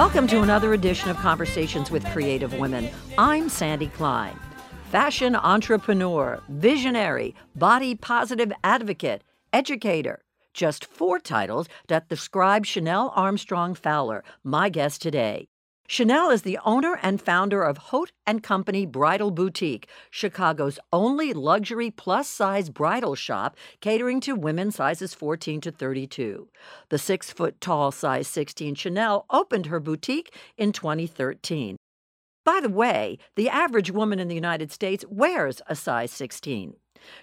Welcome to another edition of Conversations with Creative Women. I'm Sandy Klein. Fashion entrepreneur, visionary, body positive advocate, educator. Just four titles that describe Shannelle Armstrong Fowler, my guest today. Shannelle is the owner and founder of Haute and Company Bridal Boutique, Chicago's only luxury plus-size bridal shop catering to women sizes 14 to 32. The 6-foot-tall size 16 Shannelle opened her boutique in 2013. By the way, the average woman in the United States wears a size 16.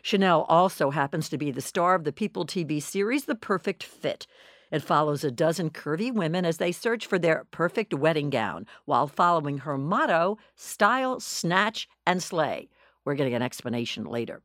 Shannelle also happens to be the star of the People TV series The Perfect Fit. It follows a dozen curvy women as they search for their perfect wedding gown while following her motto style, snatch, and slay. We're getting an explanation later.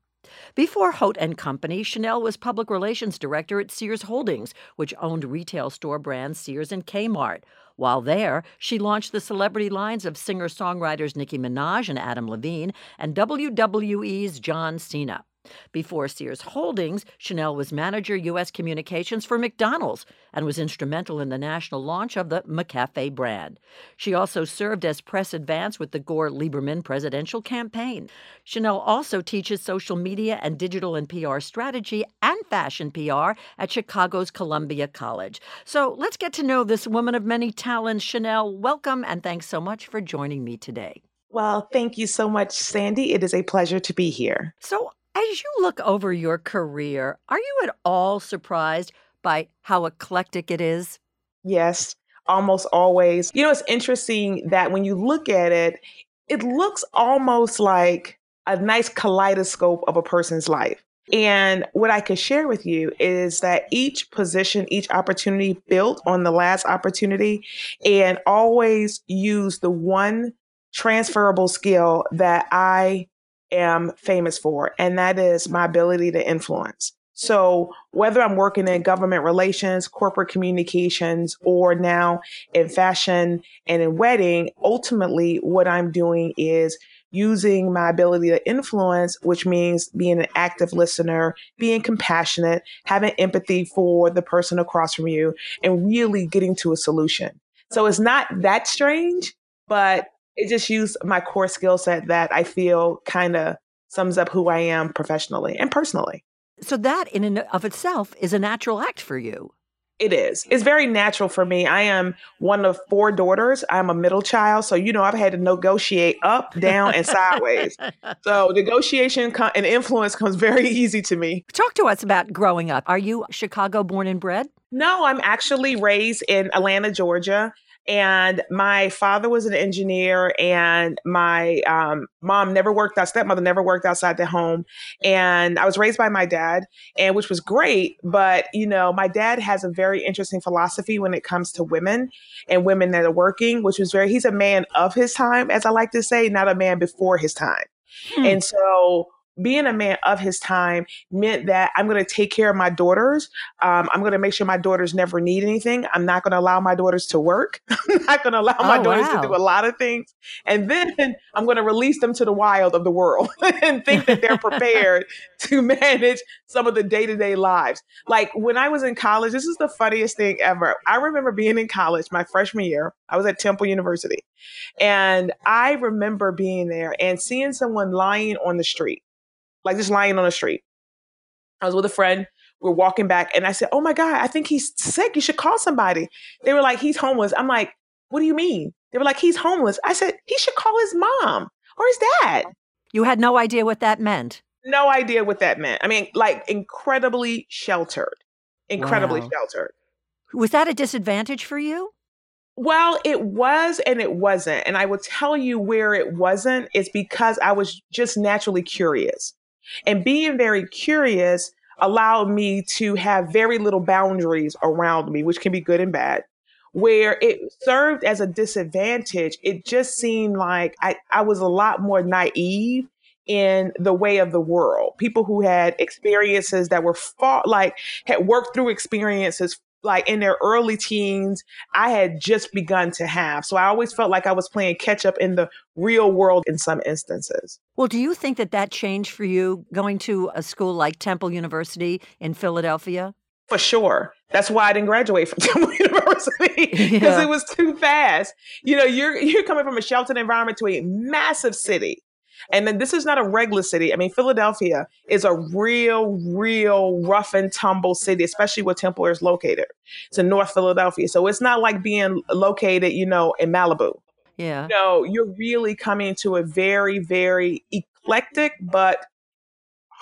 Before Haute and Company, Shannelle was public relations director at Sears Holdings, which owned retail store brands Sears and Kmart. While there, she launched the celebrity lines of singer-songwriters Nicki Minaj and Adam Levine and WWE's John Cena. Before Sears Holdings, Shannelle was manager U.S. communications for McDonald's and was instrumental in the national launch of the McCafe brand. She also served as press advance with the Gore Lieberman presidential campaign. Shannelle also teaches social media and digital and PR strategy and fashion PR at Chicago's Columbia College. So let's get to know this woman of many talents. Shannelle, welcome and thanks so much for joining me today. Well, thank you so much, Sandy. It is a pleasure to be here. So, as you look over your career, are you at all surprised by how eclectic it is? Yes, almost always. You know, it's interesting that when you look at it, it looks almost like a nice kaleidoscope of a person's life. And what I could share with you is that each position, each opportunity built on the last opportunity and always use the one transferable skill that I am famous for, and that is my ability to influence. So, whether I'm working in government relations, corporate communications, or now in fashion and in wedding, ultimately what I'm doing is using my ability to influence, which means being an active listener, being compassionate, having empathy for the person across from you, and really getting to a solution. So, it's not that strange, but it just used my core skill set that I feel kind of sums up who I am professionally and personally. So that in and of itself is a natural act for you. It is. It's very natural for me. I am one of four daughters. I'm a middle child. So, you know, I've had to negotiate up, down, and sideways. so, negotiation and influence comes very easy to me. Talk to us about growing up. Are you Chicago born and bred? No, I'm actually raised in Atlanta, Georgia. And my father was an engineer, and my um, mom never worked out, stepmother never worked outside the home. And I was raised by my dad, and which was great. But, you know, my dad has a very interesting philosophy when it comes to women and women that are working, which was very, he's a man of his time, as I like to say, not a man before his time. Hmm. And so being a man of his time meant that I'm going to take care of my daughters. Um, I'm going to make sure my daughters never need anything. I'm not going to allow my daughters to work. I'm not going to allow oh, my daughters wow. to do a lot of things. And then I'm going to release them to the wild of the world and think that they're prepared to manage some of the day to day lives. Like when I was in college, this is the funniest thing ever. I remember being in college my freshman year. I was at Temple University. And I remember being there and seeing someone lying on the street like just lying on the street. I was with a friend. We are walking back, and I said, "Oh my god, I think he's sick. You should call somebody." They were like, "He's homeless." I'm like, "What do you mean?" They were like, "He's homeless." I said, "He should call his mom or his dad." You had no idea what that meant. No idea what that meant. I mean, like incredibly sheltered, incredibly wow. sheltered. Was that a disadvantage for you? Well, it was and it wasn't. And I will tell you where it wasn't is because I was just naturally curious. And being very curious allowed me to have very little boundaries around me, which can be good and bad. Where it served as a disadvantage, it just seemed like I, I was a lot more naive in the way of the world. People who had experiences that were fought, like, had worked through experiences like in their early teens, I had just begun to have. So I always felt like I was playing catch up in the real world in some instances. Well, do you think that that changed for you going to a school like Temple University in Philadelphia? For sure. That's why I didn't graduate from Temple University because yeah. it was too fast. You know, you're you're coming from a sheltered environment to a massive city. And then this is not a regular city. I mean, Philadelphia is a real, real rough and tumble city, especially where Temple is located. It's in North Philadelphia. So it's not like being located, you know, in Malibu. Yeah. No, you're really coming to a very, very eclectic but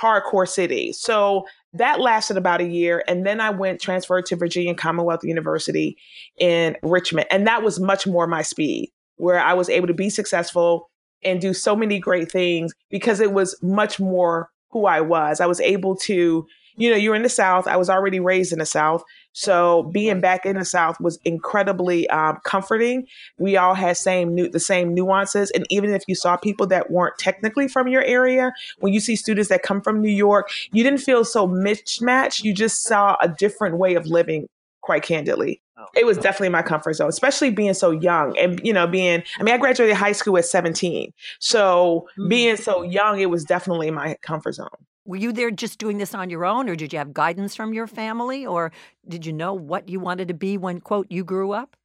hardcore city. So that lasted about a year. And then I went transferred to Virginia Commonwealth University in Richmond. And that was much more my speed, where I was able to be successful and do so many great things because it was much more who I was. I was able to, you know, you're in the South. I was already raised in the South. So being back in the South was incredibly um, comforting. We all had same nu- the same nuances, and even if you saw people that weren't technically from your area, when you see students that come from New York, you didn't feel so mismatched. You just saw a different way of living. Quite candidly. It was definitely my comfort zone, especially being so young and you know being. I mean, I graduated high school at seventeen, so mm-hmm. being so young, it was definitely my comfort zone. Were you there just doing this on your own, or did you have guidance from your family, or did you know what you wanted to be when, quote, you grew up?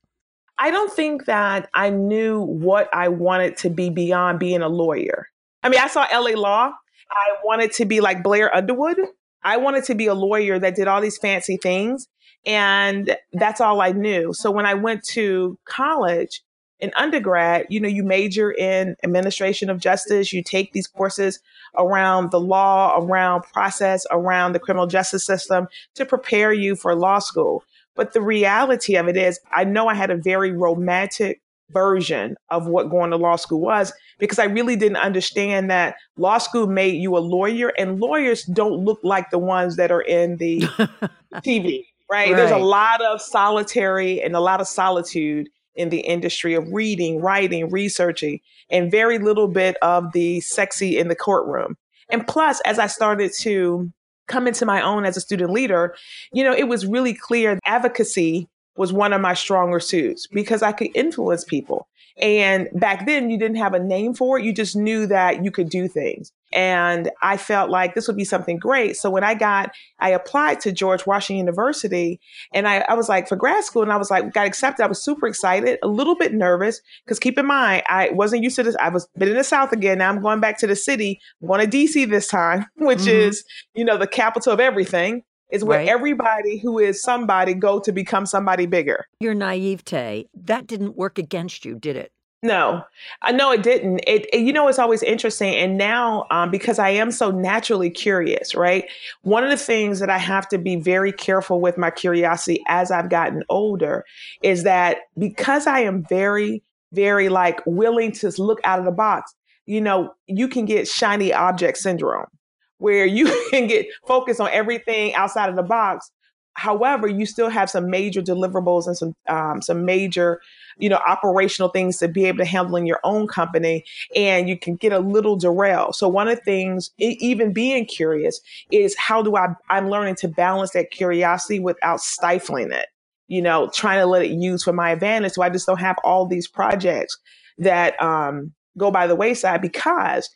I don't think that I knew what I wanted to be beyond being a lawyer. I mean, I saw LA Law. I wanted to be like Blair Underwood. I wanted to be a lawyer that did all these fancy things. And that's all I knew. So when I went to college, in undergrad, you know, you major in administration of justice, you take these courses around the law, around process, around the criminal justice system to prepare you for law school. But the reality of it is, I know I had a very romantic version of what going to law school was because I really didn't understand that law school made you a lawyer and lawyers don't look like the ones that are in the TV, right? right? There's a lot of solitary and a lot of solitude in the industry of reading, writing, researching, and very little bit of the sexy in the courtroom. And plus, as I started to come into my own as a student leader, you know, it was really clear advocacy was one of my stronger suits because I could influence people. And back then, you didn't have a name for it. You just knew that you could do things. And I felt like this would be something great. So when I got, I applied to George Washington University and I, I was like for grad school and I was like, got accepted. I was super excited, a little bit nervous because keep in mind, I wasn't used to this. I was been in the South again. Now I'm going back to the city. I'm going to DC this time, which mm-hmm. is, you know, the capital of everything is where right. everybody who is somebody go to become somebody bigger. Your naivete, that didn't work against you, did it? No, I know it didn't. It, it, you know, it's always interesting. And now, um, because I am so naturally curious, right? One of the things that I have to be very careful with my curiosity as I've gotten older is that because I am very, very like willing to look out of the box, you know, you can get shiny object syndrome where you can get focused on everything outside of the box. However, you still have some major deliverables and some um, some major, you know, operational things to be able to handle in your own company, and you can get a little derailed. So one of the things, even being curious, is how do I? I'm learning to balance that curiosity without stifling it. You know, trying to let it use for my advantage, so I just don't have all these projects that um, go by the wayside because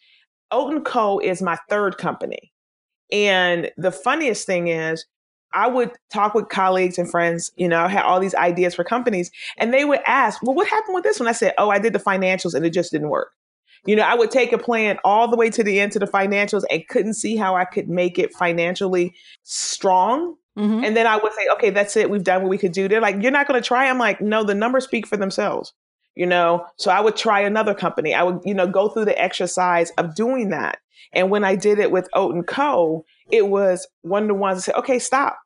Haute & Co. is my third company. And the funniest thing is, I would talk with colleagues and friends, you know, I had all these ideas for companies, and they would ask, Well, what happened with this one? I said, Oh, I did the financials and it just didn't work. You know, I would take a plan all the way to the end to the financials and couldn't see how I could make it financially strong. Mm-hmm. And then I would say, Okay, that's it. We've done what we could do. They're like, You're not going to try? I'm like, No, the numbers speak for themselves you know so i would try another company i would you know go through the exercise of doing that and when i did it with Haute and co it was one of the ones that said okay stop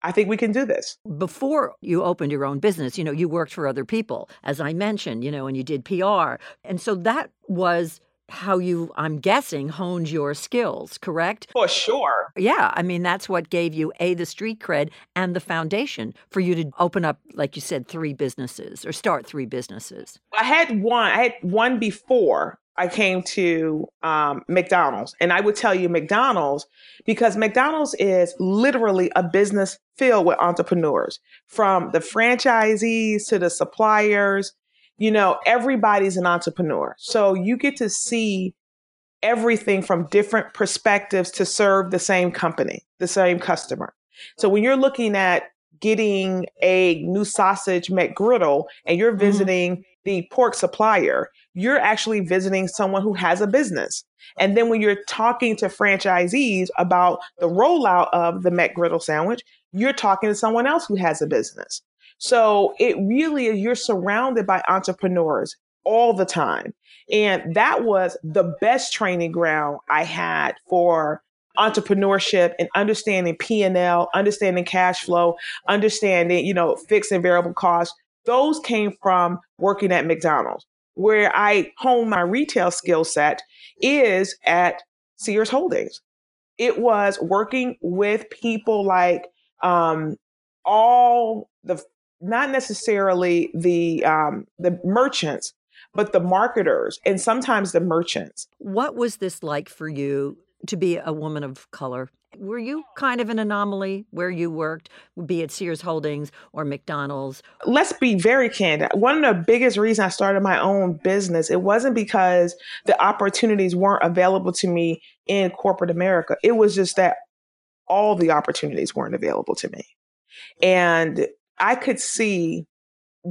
I think we can do this. Before you opened your own business, you know, you worked for other people, as I mentioned, you know, and you did PR. And so that was how you, I'm guessing, honed your skills, correct? For sure. Yeah. I mean, that's what gave you A, the street cred and the foundation for you to open up, like you said, three businesses or start three businesses. I had one, I had one before I came to um, McDonald's. And I would tell you McDonald's because McDonald's is literally a business filled with entrepreneurs from the franchisees to the suppliers you know, everybody's an entrepreneur. So you get to see everything from different perspectives to serve the same company, the same customer. So when you're looking at getting a new sausage McGriddle and you're mm-hmm. visiting mm-hmm. the pork supplier, you're actually visiting someone who has a business. And then when you're talking to franchisees about the rollout of the McGriddle sandwich, you're talking to someone else who has a business. So it really is, you're surrounded by entrepreneurs all the time. And that was the best training ground I had for entrepreneurship and understanding P&L, understanding cash flow, understanding, you know, fixed and variable costs. Those came from working at McDonald's. Where I hone my retail skill set is at Sears Holdings. It was working with people like um, all the not necessarily the um, the merchants, but the marketers and sometimes the merchants. What was this like for you to be a woman of color? Were you kind of an anomaly where you worked, be it Sears Holdings or McDonald's? Let's be very candid. One of the biggest reasons I started my own business, it wasn't because the opportunities weren't available to me in corporate America. It was just that all the opportunities weren't available to me. And I could see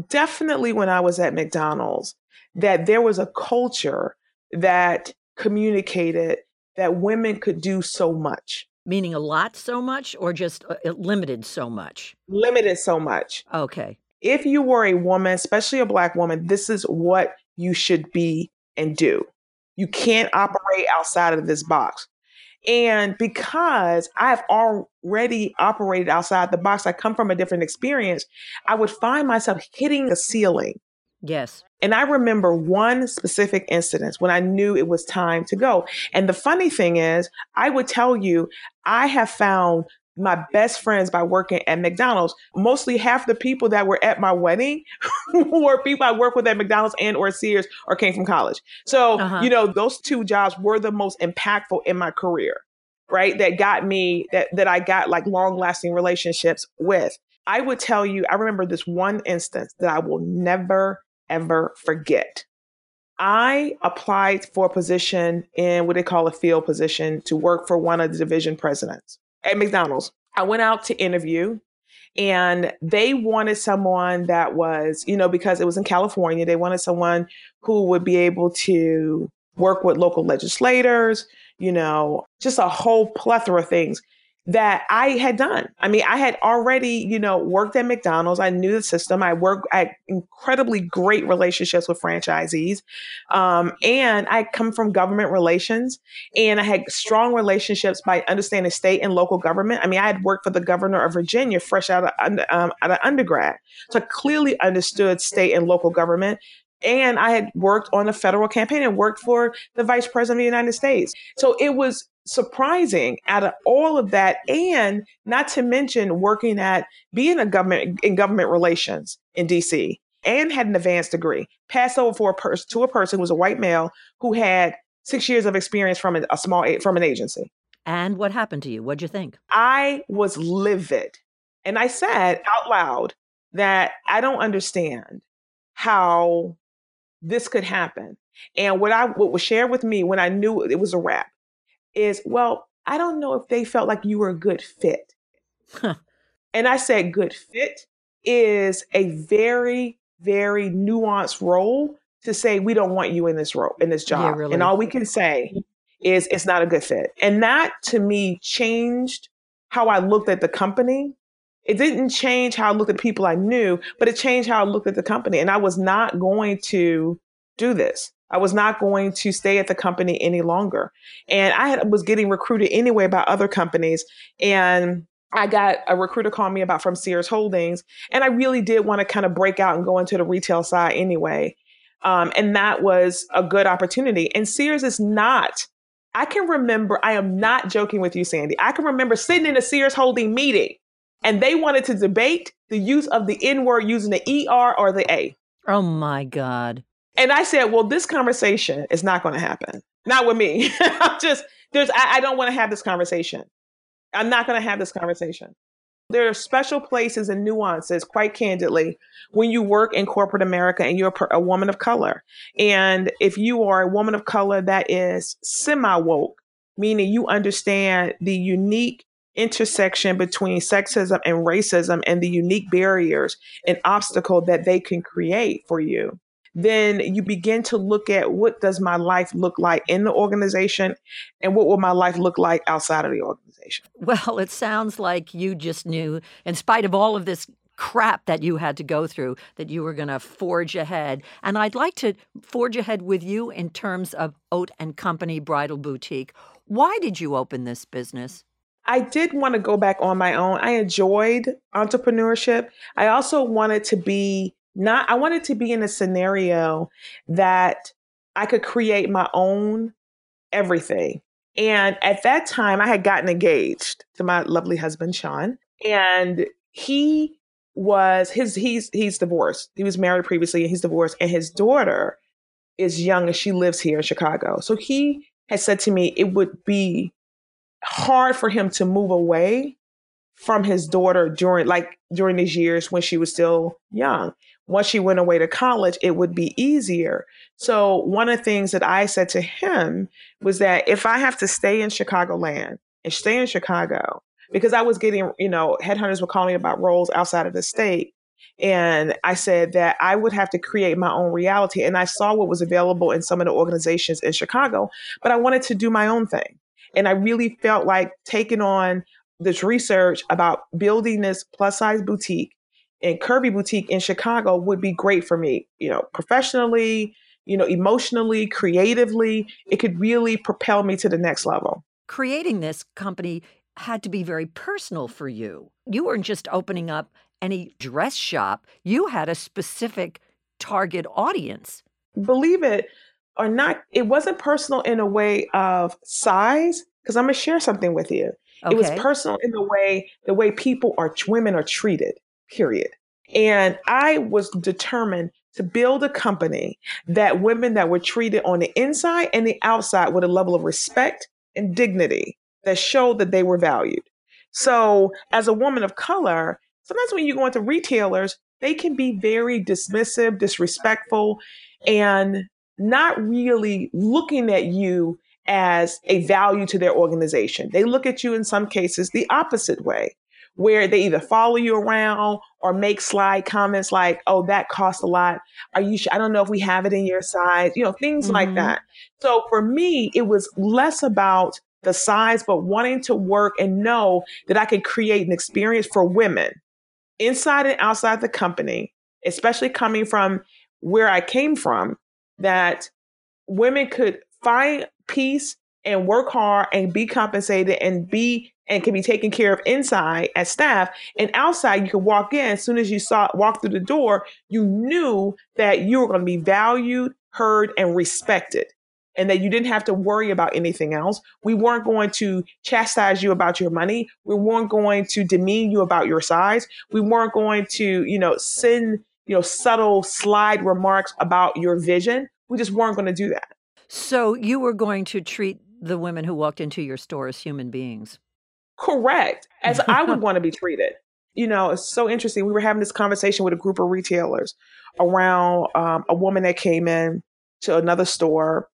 definitely when I was at McDonald's that there was a culture that communicated that women could do so much. Meaning a lot so much or just uh, limited so much? Limited so much. Okay. If you were a woman, especially a black woman, this is what you should be and do. You can't operate outside of this box. And because I've already operated outside the box, I come from a different experience, I would find myself hitting the ceiling. Yes. And I remember one specific incident when I knew it was time to go. And the funny thing is, I would tell you, I have found my best friends by working at McDonald's. Mostly half the people that were at my wedding were people I worked with at McDonald's and or Sears or came from college. So, uh-huh. you know, those two jobs were the most impactful in my career, right? That got me that that I got like long-lasting relationships with. I would tell you, I remember this one instance that I will never ever forget. I applied for a position in what they call a field position to work for one of the division presidents at McDonald's. I went out to interview and they wanted someone that was, you know, because it was in California, they wanted someone who would be able to work with local legislators, you know, just a whole plethora of things that I had done. I mean, I had already, you know, worked at McDonald's. I knew the system. I worked at incredibly great relationships with franchisees. Um, and I come from government relations and I had strong relationships by understanding state and local government. I mean, I had worked for the governor of Virginia fresh out of, um, out of undergrad. So I clearly understood state and local government. And I had worked on a federal campaign and worked for the vice president of the United States. So it was surprising out of all of that. And not to mention working at being a government in government relations in DC and had an advanced degree, passed over for a person to a person who was a white male who had six years of experience from a small from an agency. And what happened to you? What'd you think? I was livid. And I said out loud that I don't understand how this could happen. And what I what was shared with me when I knew it was a wrap is, well, I don't know if they felt like you were a good fit. and I said good fit is a very, very nuanced role to say we don't want you in this role in this job. Yeah, really. And all we can say is it's not a good fit. And that to me changed how I looked at the company. It didn't change how I looked at people I knew, but it changed how I looked at the company. And I was not going to do this. I was not going to stay at the company any longer. And I had, was getting recruited anyway by other companies. And I got a recruiter call me about from Sears Holdings. And I really did want to kind of break out and go into the retail side anyway. Um, and that was a good opportunity. And Sears is not, I can remember, I am not joking with you, Sandy. I can remember sitting in a Sears Holding meeting and they wanted to debate the use of the N word using the ER or the A. Oh my God. And I said, well, this conversation is not going to happen. Not with me. I'm just, there's, I, I don't want to have this conversation. I'm not going to have this conversation. There are special places and nuances, quite candidly, when you work in corporate America and you're a, a woman of color. And if you are a woman of color that is semi woke, meaning you understand the unique intersection between sexism and racism and the unique barriers and obstacle that they can create for you then you begin to look at what does my life look like in the organization and what will my life look like outside of the organization well it sounds like you just knew in spite of all of this crap that you had to go through that you were going to forge ahead and i'd like to forge ahead with you in terms of Haute and company bridal boutique why did you open this business I did want to go back on my own. I enjoyed entrepreneurship. I also wanted to be not, I wanted to be in a scenario that I could create my own everything. And at that time, I had gotten engaged to my lovely husband, Sean. And he was his he's he's divorced. He was married previously and he's divorced. And his daughter is young and she lives here in Chicago. So he had said to me it would be hard for him to move away from his daughter during like during these years when she was still young. Once she went away to college, it would be easier. So one of the things that I said to him was that if I have to stay in Chicagoland and stay in Chicago, because I was getting, you know, headhunters were calling about roles outside of the state. And I said that I would have to create my own reality. And I saw what was available in some of the organizations in Chicago, but I wanted to do my own thing. And I really felt like taking on this research about building this plus size boutique and curvy boutique in Chicago would be great for me, you know, professionally, you know, emotionally, creatively. It could really propel me to the next level. Creating this company had to be very personal for you. You weren't just opening up any dress shop, you had a specific target audience. Believe it, or not it wasn't personal in a way of size because i'm going to share something with you okay. it was personal in the way the way people are women are treated period. And i was determined to build a company that women that were treated on the inside and the outside with a level of respect and dignity that showed that they were valued. So as a woman of color sometimes when you go into retailers they can be very dismissive disrespectful and not really looking at you as a value to their organization. They look at you in some cases the opposite way, where they either follow you around or make slide comments like, oh, that costs a lot. Are you sure? I don't know if we have it in your size, you know, things mm-hmm. like that. So for me, it was less about the size, but wanting to work and know that I could create an experience for women inside and outside the company, especially coming from where I came from, that women could find peace and work hard and be compensated and be and can be taken care of inside as staff and outside you could walk in as soon as you saw walk through the door you knew that you were going to be valued heard and respected and that you didn't have to worry about anything else we weren't going to chastise you about your money we weren't going to demean you about your size we weren't going to you know send you know, subtle slide remarks about your vision. We just weren't going to do that. So you were going to treat the women who walked into your store as human beings. Correct. As I would want to be treated. You know, it's so interesting. We were having this conversation with a group of retailers around um, a woman that came in to another store.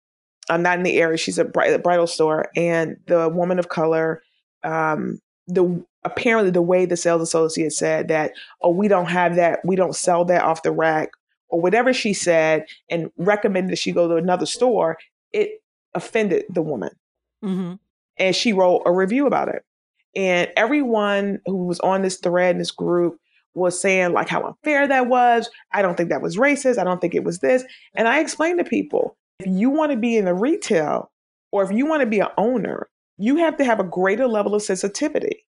I'm not in the area. She's a bridal store, and the woman of color um, the apparently the way the sales associate said that, oh, we don't have that, we don't sell that off the rack, or whatever she said, and recommended that she go to another store, it offended the woman. Mm-hmm. And she wrote a review about it. And everyone who was on this thread in this group was saying like how unfair that was. I don't think that was racist. I don't think it was this. And I explained to people, if you want to be in the retail or if you want to be an owner, you have to have a greater level of sensitivity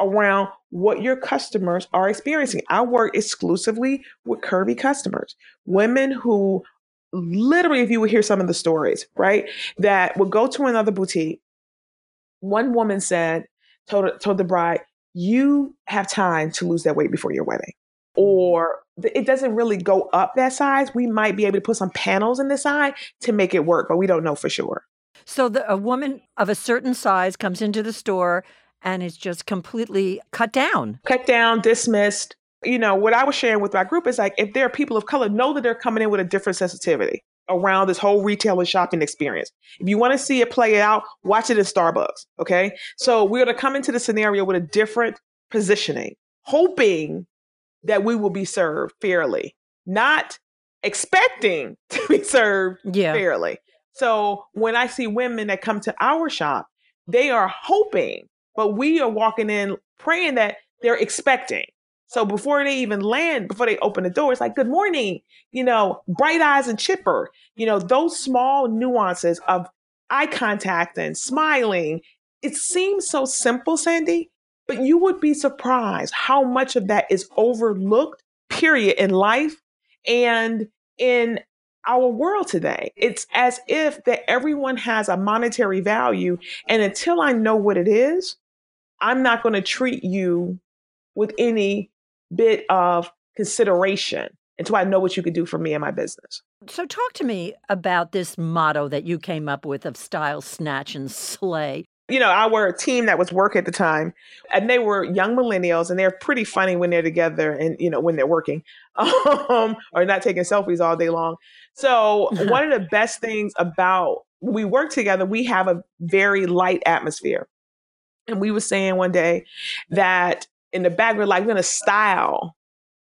around what your customers are experiencing. I work exclusively with curvy customers, women who literally, if you would hear some of the stories, right, that would go to another boutique. One woman said, told, told the bride, you have time to lose that weight before your wedding. Mm-hmm. Or it doesn't really go up that size. We might be able to put some panels in the side to make it work, but we don't know for sure. So the, a woman of a certain size comes into the store and is just completely cut down. Cut down, dismissed. You know, what I was sharing with my group is like if there are people of color, know that they're coming in with a different sensitivity. Around this whole retail and shopping experience. If you want to see it play out, watch it in Starbucks. Okay. So we're going to come into the scenario with a different positioning, hoping that we will be served fairly, not expecting to be served yeah. fairly. So when I see women that come to our shop, they are hoping, but we are walking in praying that they're expecting. So before they even land, before they open the door, it's like, good morning, you know, bright eyes and chipper, you know, those small nuances of eye contact and smiling. It seems so simple, Sandy, but you would be surprised how much of that is overlooked, period, in life and in our world today. It's as if that everyone has a monetary value. And until I know what it is, I'm not going to treat you with any bit of consideration until I know what you can do for me and my business. So, talk to me about this motto that you came up with of style, snatch, and slay. You know, our team that was work at the time, and they were young millennials, and they're pretty funny when they're together and, you know, when they're working um, or not taking selfies all day long. So, one of the best things about we work together, we have a very light atmosphere. And we were saying one day that in the back, we're like, we're to style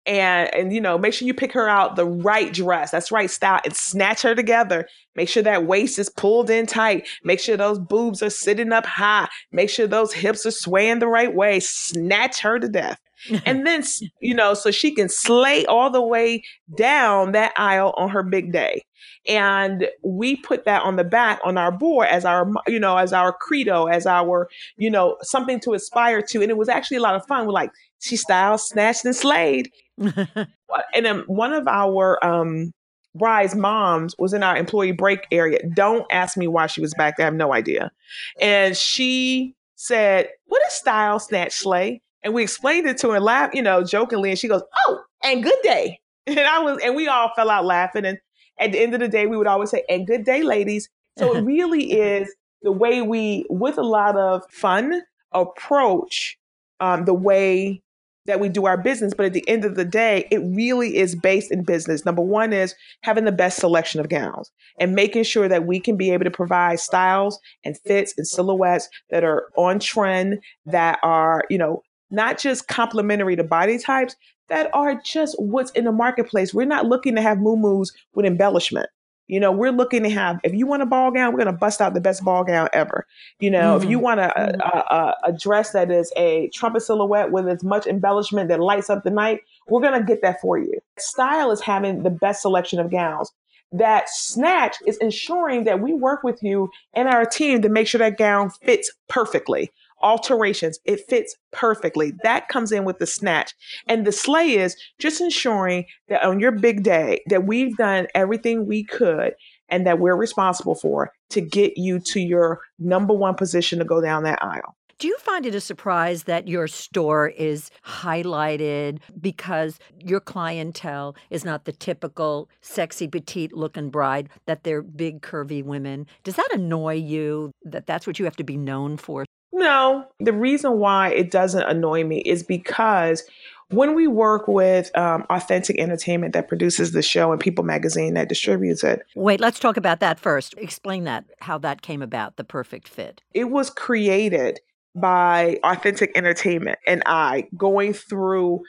and and you know make sure you pick her out the right dress that's right style and snatch her together. Make sure that waist is pulled in tight. Make sure those boobs are sitting up high. Make sure those hips are swaying the right way. Snatch her to death and then you know so she can slay all the way down that aisle on her big day. And we put that on the back on our board as our you know as our credo as our you know something to aspire to. And it was actually a lot of fun. We're like she styled snatched and slayed. And then one of our um bride's moms was in our employee break area. Don't ask me why she was back there. I have no idea. And she said what is style snatch slay and we explained it to her, laugh, you know, jokingly, and she goes, "Oh, and good day." And I was, and we all fell out laughing. And at the end of the day, we would always say, "And good day, ladies." So it really is the way we, with a lot of fun, approach um, the way that we do our business. But at the end of the day, it really is based in business. Number one is having the best selection of gowns and making sure that we can be able to provide styles and fits and silhouettes that are on trend, that are, you know, not just complementary to body types, that are just what's in the marketplace. We're not looking to have moo with embellishment. You know, we're looking to have, if you want a ball gown, we're going to bust out the best ball gown ever. You know, mm-hmm. if you mm-hmm. want a, a, mm-hmm. a, a, dress that is a trumpet silhouette with as much embellishment that lights up the night, we're going to get that for you. Style is having the best selection of gowns. That snatch is ensuring that we work with you and our team to make sure that gown fits perfectly alterations. It fits perfectly. That comes in with the snatch. And the slay is just ensuring that on your big day that we've done everything we could and that we're responsible for to get you to your number one position to go down that aisle. Do you find it a surprise that your store is highlighted because your clientele is not the typical sexy petite looking bride, that they're big curvy women? Does that annoy you that that's what you have to be known for? No, the reason why it doesn't annoy me is because when we work with um, Authentic Entertainment that produces the show and People Magazine that distributes it. Wait, let's talk about that first. Explain that, how that came about, the perfect fit. It was created by Authentic Entertainment and I going through,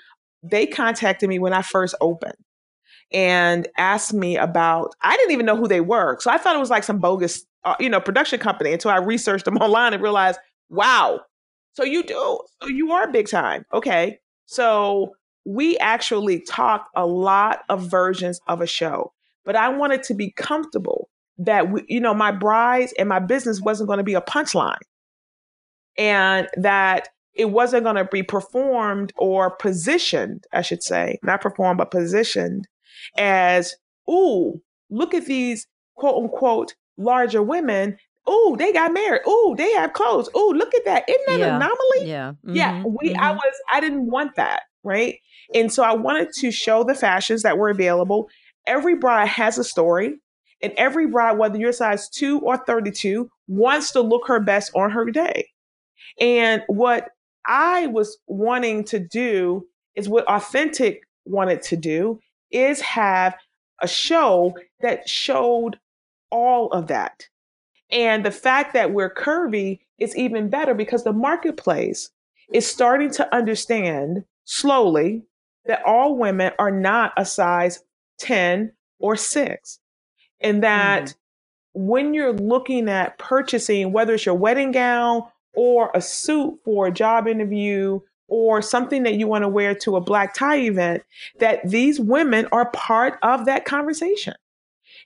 they contacted me when I first opened and asked me about, I didn't even know who they were. So I thought it was like some bogus, uh, you know, production company until I researched them online and realized Wow. So you do. So you are big time. Okay. So we actually talked a lot of versions of a show, but I wanted to be comfortable that we, you know, my brides and my business wasn't going to be a punchline and that it wasn't going to be performed or positioned, I should say, not performed, but positioned as, ooh, look at these quote unquote larger women oh, they got married. Oh, they have clothes. Oh, look at that. Isn't that yeah. an anomaly? Yeah. Mm-hmm. Yeah. We mm-hmm. I was I didn't want that, right? And so I wanted to show the fashions that were available. Every bride has a story. And every bride, whether you're size two or 32, wants to look her best on her day. And what I was wanting to do is what Authentic wanted to do is have a show that showed all of that. And the fact that we're curvy is even better because the marketplace is starting to understand slowly that all women are not a size 10 or 6. And that mm when you're looking at purchasing, whether it's your wedding gown or a suit for a job interview or something that you want to wear to a black tie event, that these women are part of that conversation.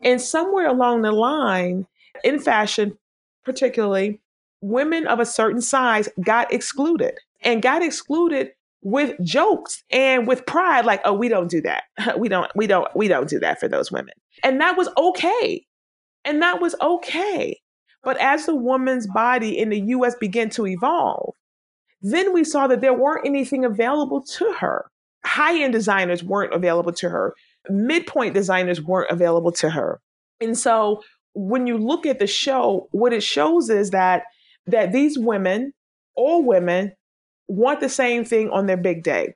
And somewhere along the line, in fashion, particularly, women of a certain size got excluded and got excluded with jokes and with pride like oh we don't do that. We don't we don't we don't do that for those women. And that was okay. And that was okay. But as the woman's body in the US began to evolve then we saw that there weren't anything available to her. High-end designers weren't available to her. Midpoint designers weren't available to her. And so when you look at the show what it shows is that that these women all women want the same thing on their big day.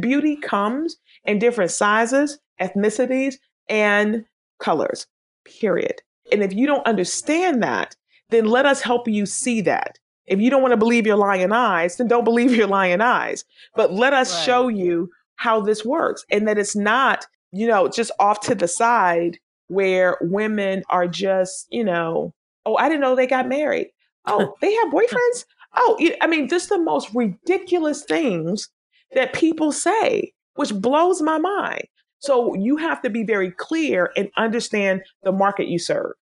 Beauty comes in different sizes, ethnicities, and colors, period. And if you don't understand that, then let us help you see that. If you don't want to believe your lying eyes, then don't believe your lying eyes. But let us right. show you how this works and that it's not, you know, just off to the side where women are just, you know, oh, I didn't know they got married. Oh, they have boyfriends? Oh, I mean, just the most ridiculous things that people say, which blows my mind. So you have to be very clear and understand the market you serve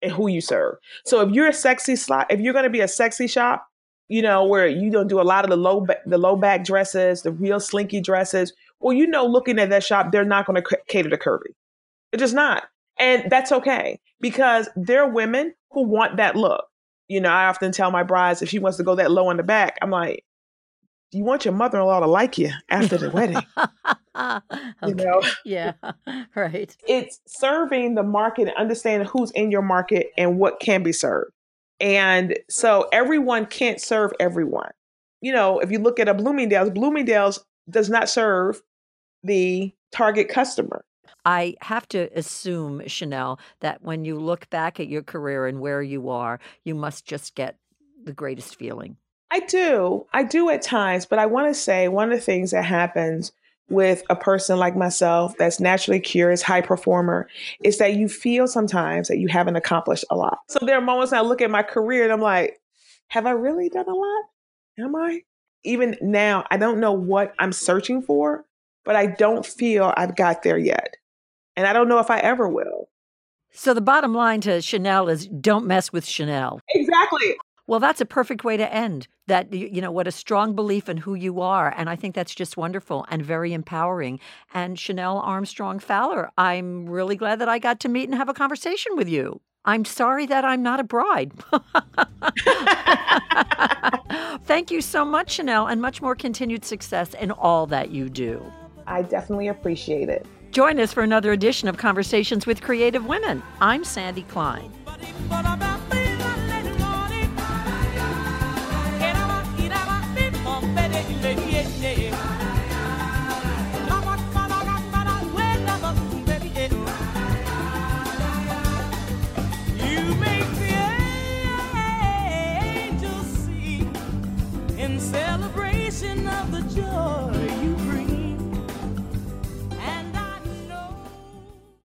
and who you serve. So if you're a sexy slot, if you're going to be a sexy shop, you know, where you don't do a lot of the low the low back dresses, the real slinky dresses, well, you know, looking at that shop, they're not going to cater to curvy. It's just not. And that's okay because there are women who want that look. You know, I often tell my brides if she wants to go that low on the back, I'm like, you want your mother-in-law to like you after the wedding. okay. You know? Yeah. Right. It's serving the market and understanding who's in your market and what can be served. And so everyone can't serve everyone. You know, if you look at a Bloomingdale's, Bloomingdale's does not serve the target customer. I have to assume, Shannelle, that when you look back at your career and where you are, you must just get the greatest feeling. I do. I do at times, but I want to say one of the things that happens with a person like myself that's naturally curious, high performer, is that you feel sometimes that you haven't accomplished a lot. So there are moments I look at my career and I'm like, have I really done a lot? Am I? Even now, I don't know what I'm searching for, but I don't feel I've got there yet. And I don't know if I ever will. So the bottom line to Shannelle is don't mess with Shannelle. Exactly. Well, that's a perfect way to end. That you know what a strong belief in who you are, and I think that's just wonderful and very empowering. And Shannelle Armstrong Fowler, I'm really glad that I got to meet and have a conversation with you. I'm sorry that I'm not a bride. Thank you so much, Shannelle, and much more continued success in all that you do. I definitely appreciate it. Join us for another edition of Conversations with Creative Women. I'm Sandy Klein. of the